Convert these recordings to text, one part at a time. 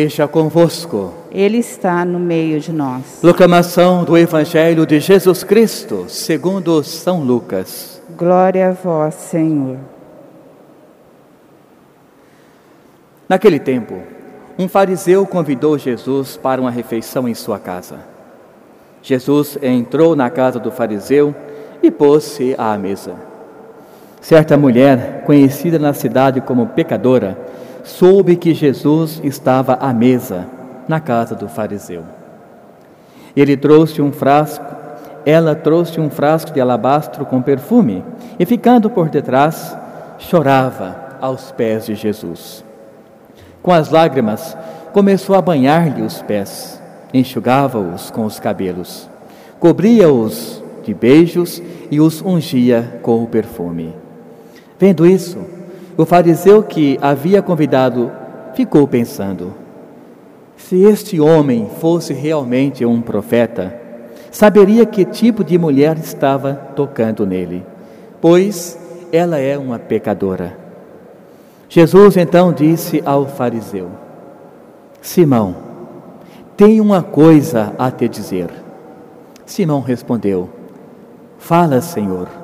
Esteja convosco. Ele está no meio de nós. Proclamação do Evangelho de Jesus Cristo, segundo São Lucas. Glória a vós, Senhor. Naquele tempo, um fariseu convidou Jesus para uma refeição em sua casa. Jesus entrou na casa do fariseu e pôs-se à mesa. Certa mulher, conhecida na cidade como pecadora, soube que Jesus estava à mesa na casa do fariseu. Ele trouxe um frasco, ela trouxe um frasco de alabastro com perfume e, ficando por detrás, chorava aos pés de Jesus. Com as lágrimas, começou a banhar-lhe os pés, enxugava-os com os cabelos, cobria-os de beijos e os ungia com o perfume. Vendo isso, o fariseu que havia convidado ficou pensando: se este homem fosse realmente um profeta, saberia que tipo de mulher estava tocando nele, pois ela é uma pecadora. Jesus então disse ao fariseu: Simão, tenho uma coisa a te dizer. Simão respondeu: Fala, Senhor.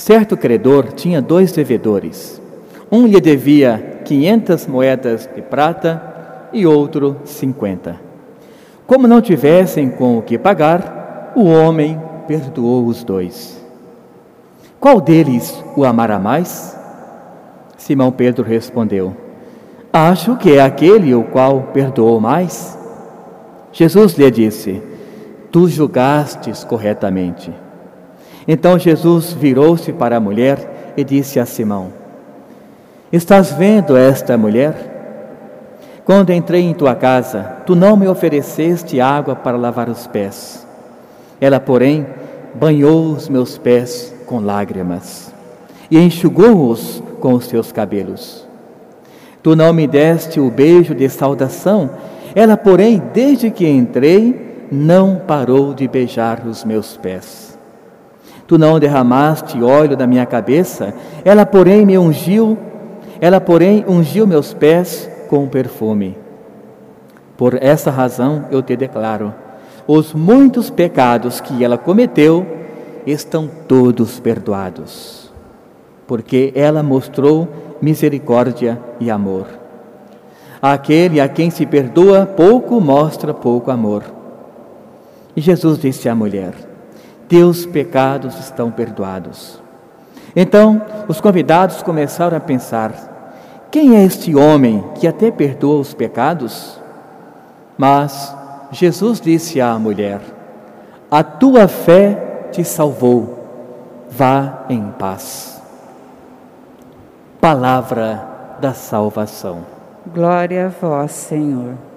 Certo credor tinha dois devedores. Um lhe devia quinhentas moedas de prata e outro cinquenta. Como não tivessem com o que pagar, o homem perdoou os dois. Qual deles o amará mais? Simão Pedro respondeu: Acho que é aquele o qual perdoou mais. Jesus lhe disse: Tu julgastes corretamente. Então Jesus virou-se para a mulher e disse a Simão: Estás vendo esta mulher? Quando entrei em tua casa, tu não me ofereceste água para lavar os pés. Ela, porém, banhou os meus pés com lágrimas e enxugou-os com os seus cabelos. Tu não me deste o beijo de saudação, ela, porém, desde que entrei, não parou de beijar os meus pés. Tu não derramaste óleo da minha cabeça, ela, porém, me ungiu ela, porém, ungiu meus pés com perfume. Por essa razão eu te declaro: os muitos pecados que ela cometeu estão todos perdoados, porque ela mostrou misericórdia e amor. Aquele a quem se perdoa pouco mostra pouco amor. E Jesus disse à mulher: Teus pecados estão perdoados. Então os convidados começaram a pensar: quem é este homem que até perdoa os pecados? Mas Jesus disse à mulher: A tua fé te salvou, vá em paz. Palavra da salvação. Glória a vós, Senhor.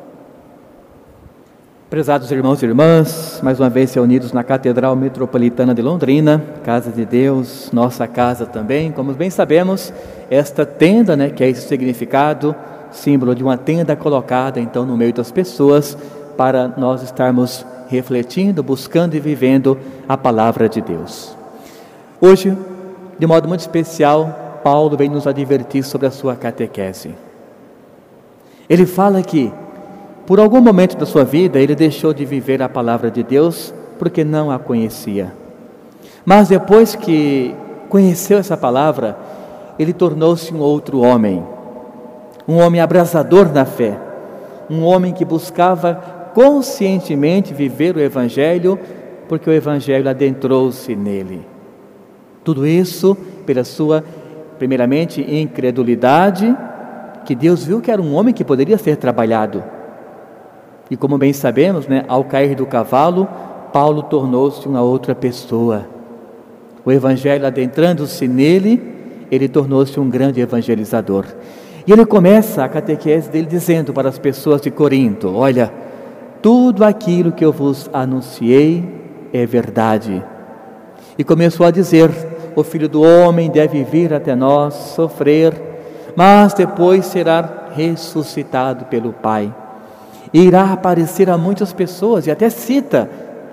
Prezados irmãos e irmãs, mais uma vez reunidos na Catedral Metropolitana de Londrina, casa de Deus, nossa casa também. Como bem sabemos, esta tenda, né, que é esse significado, símbolo de uma tenda colocada então no meio das pessoas, para nós estarmos refletindo, buscando e vivendo a palavra de Deus. Hoje, de modo muito especial, Paulo vem nos advertir sobre a sua catequese. Ele fala que por algum momento da sua vida, ele deixou de viver a palavra de Deus porque não a conhecia. Mas depois que conheceu essa palavra, ele tornou-se um outro homem, um homem abrasador na fé, um homem que buscava conscientemente viver o Evangelho, porque o Evangelho adentrou-se nele. Tudo isso pela sua, primeiramente, incredulidade, que Deus viu que era um homem que poderia ser trabalhado e como bem sabemos, né, ao cair do cavalo, Paulo tornou-se uma outra pessoa. O evangelho adentrando-se nele, ele tornou-se um grande evangelizador. E ele começa a catequese dele dizendo para as pessoas de Corinto: Olha, tudo aquilo que eu vos anunciei é verdade. E começou a dizer: O filho do homem deve vir até nós, sofrer, mas depois será ressuscitado pelo Pai irá aparecer a muitas pessoas, e até cita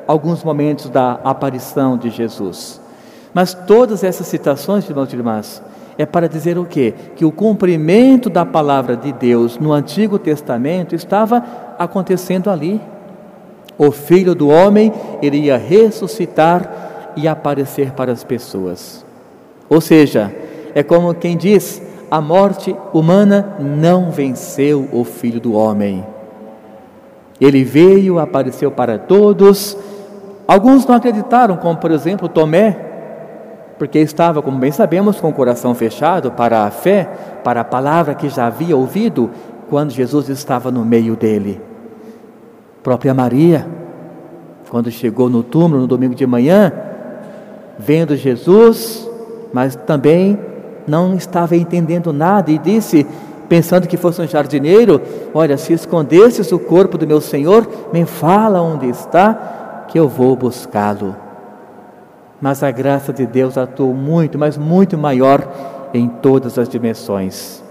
alguns momentos da aparição de Jesus. Mas todas essas citações, irmãos e irmãs, é para dizer o quê? Que o cumprimento da palavra de Deus no Antigo Testamento estava acontecendo ali. O filho do homem iria ressuscitar e aparecer para as pessoas. Ou seja, é como quem diz: a morte humana não venceu o filho do homem. Ele veio, apareceu para todos. Alguns não acreditaram, como por exemplo Tomé, porque estava, como bem sabemos, com o coração fechado para a fé, para a palavra que já havia ouvido quando Jesus estava no meio dele. Própria Maria, quando chegou no túmulo no domingo de manhã, vendo Jesus, mas também não estava entendendo nada e disse: pensando que fosse um jardineiro: Olha, se escondesses o corpo do meu Senhor, me fala onde está, que eu vou buscá-lo. Mas a graça de Deus atuou muito, mas muito maior em todas as dimensões.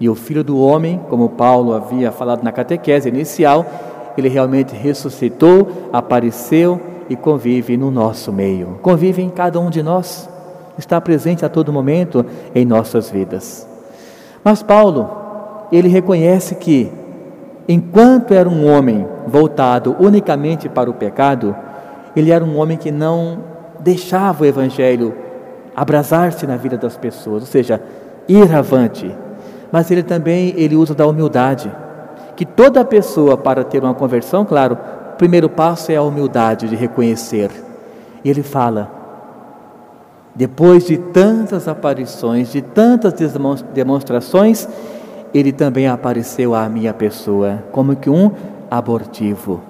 E o Filho do Homem, como Paulo havia falado na catequese inicial, ele realmente ressuscitou, apareceu e convive no nosso meio, convive em cada um de nós, está presente a todo momento em nossas vidas. Mas Paulo, ele reconhece que, enquanto era um homem voltado unicamente para o pecado, ele era um homem que não deixava o evangelho abrasar-se na vida das pessoas, ou seja, ir avante. Mas ele também ele usa da humildade, que toda pessoa para ter uma conversão, claro, o primeiro passo é a humildade de reconhecer. E ele fala: depois de tantas aparições, de tantas demonstrações, ele também apareceu à minha pessoa, como que um abortivo.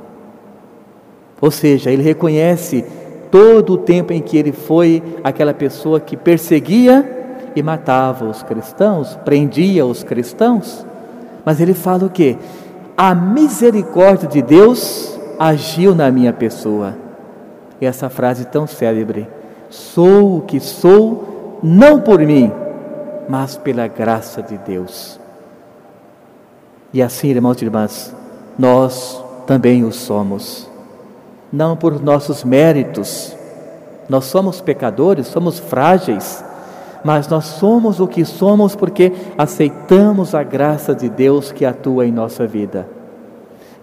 Ou seja, ele reconhece todo o tempo em que ele foi aquela pessoa que perseguia e matava os cristãos, prendia os cristãos. Mas ele fala o que? A misericórdia de Deus agiu na minha pessoa. E essa frase tão célebre. Sou o que sou, não por mim, mas pela graça de Deus. E assim, irmãos e irmãs, nós também o somos, não por nossos méritos, nós somos pecadores, somos frágeis, mas nós somos o que somos porque aceitamos a graça de Deus que atua em nossa vida.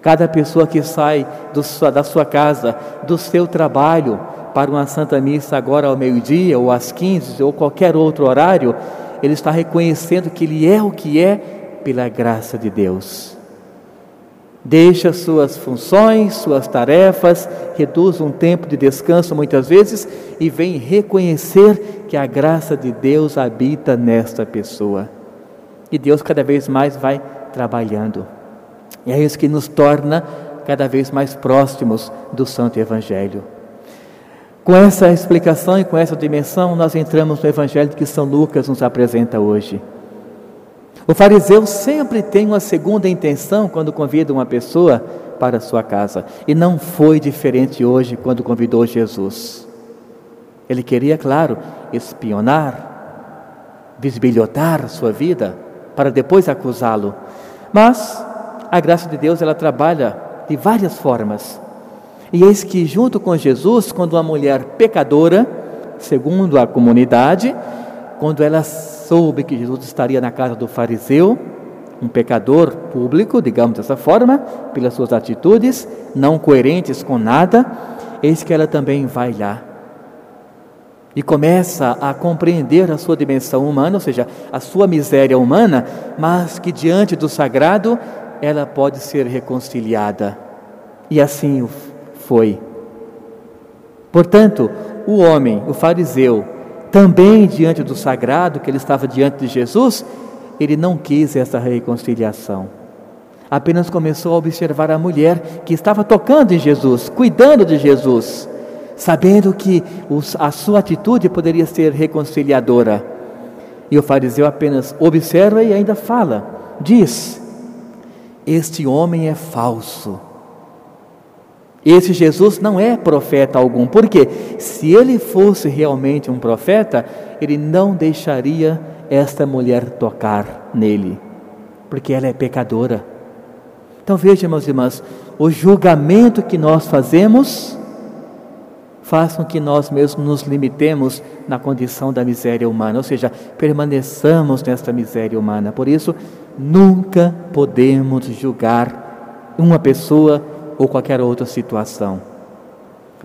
Cada pessoa que sai do, da sua casa, do seu trabalho, para uma Santa Missa agora ao meio-dia, ou às 15, ou qualquer outro horário, ele está reconhecendo que ele é o que é pela graça de Deus. Deixa suas funções, suas tarefas, reduz um tempo de descanso muitas vezes e vem reconhecer que a graça de Deus habita nesta pessoa. E Deus cada vez mais vai trabalhando. E é isso que nos torna cada vez mais próximos do Santo Evangelho. Com essa explicação e com essa dimensão, nós entramos no Evangelho que São Lucas nos apresenta hoje. O fariseu sempre tem uma segunda intenção quando convida uma pessoa para a sua casa, e não foi diferente hoje quando convidou Jesus. Ele queria, claro, espionar, bisbilhotar sua vida, para depois acusá-lo. Mas a graça de Deus ela trabalha de várias formas. E eis que, junto com Jesus, quando uma mulher pecadora, segundo a comunidade, quando ela soube que Jesus estaria na casa do fariseu, um pecador público, digamos dessa forma, pelas suas atitudes, não coerentes com nada, eis que ela também vai lá. E começa a compreender a sua dimensão humana, ou seja, a sua miséria humana, mas que diante do sagrado ela pode ser reconciliada. E assim o foi. Portanto, o homem, o fariseu, também diante do sagrado, que ele estava diante de Jesus, ele não quis essa reconciliação. Apenas começou a observar a mulher que estava tocando em Jesus, cuidando de Jesus, sabendo que a sua atitude poderia ser reconciliadora. E o fariseu apenas observa e ainda fala, diz: Este homem é falso. Esse Jesus não é profeta algum, porque se ele fosse realmente um profeta, ele não deixaria esta mulher tocar nele, porque ela é pecadora. Então veja, meus irmãos, o julgamento que nós fazemos faz com que nós mesmos nos limitemos na condição da miséria humana, ou seja, permaneçamos nesta miséria humana. Por isso, nunca podemos julgar uma pessoa ou qualquer outra situação.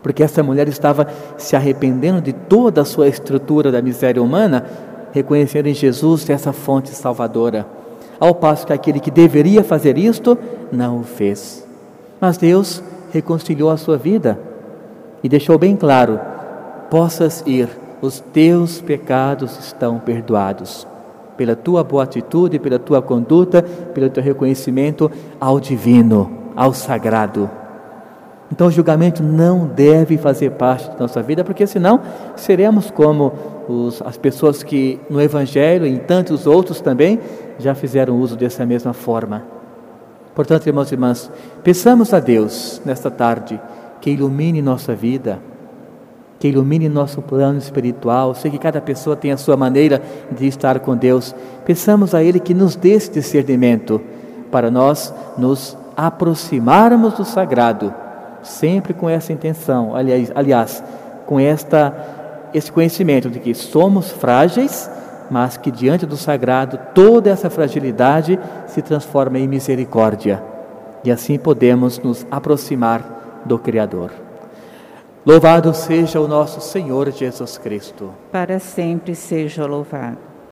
Porque essa mulher estava se arrependendo de toda a sua estrutura da miséria humana, reconhecendo em Jesus essa fonte salvadora. Ao passo que aquele que deveria fazer isto não o fez. Mas Deus reconciliou a sua vida e deixou bem claro: possas ir, os teus pecados estão perdoados. Pela tua boa atitude, pela tua conduta, pelo teu reconhecimento ao divino, ao sagrado. Então o julgamento não deve fazer parte da nossa vida, porque senão seremos como os, as pessoas que no Evangelho e em tantos outros também já fizeram uso dessa mesma forma. Portanto, irmãos e irmãs, peçamos a Deus nesta tarde que ilumine nossa vida, que ilumine nosso plano espiritual. Sei que cada pessoa tem a sua maneira de estar com Deus. Peçamos a Ele que nos dê esse discernimento para nós nos aproximarmos do sagrado, sempre com essa intenção, aliás, aliás com esta, esse conhecimento de que somos frágeis, mas que diante do sagrado toda essa fragilidade se transforma em misericórdia. E assim podemos nos aproximar do Criador. Louvado seja o nosso Senhor Jesus Cristo. Para sempre seja louvado.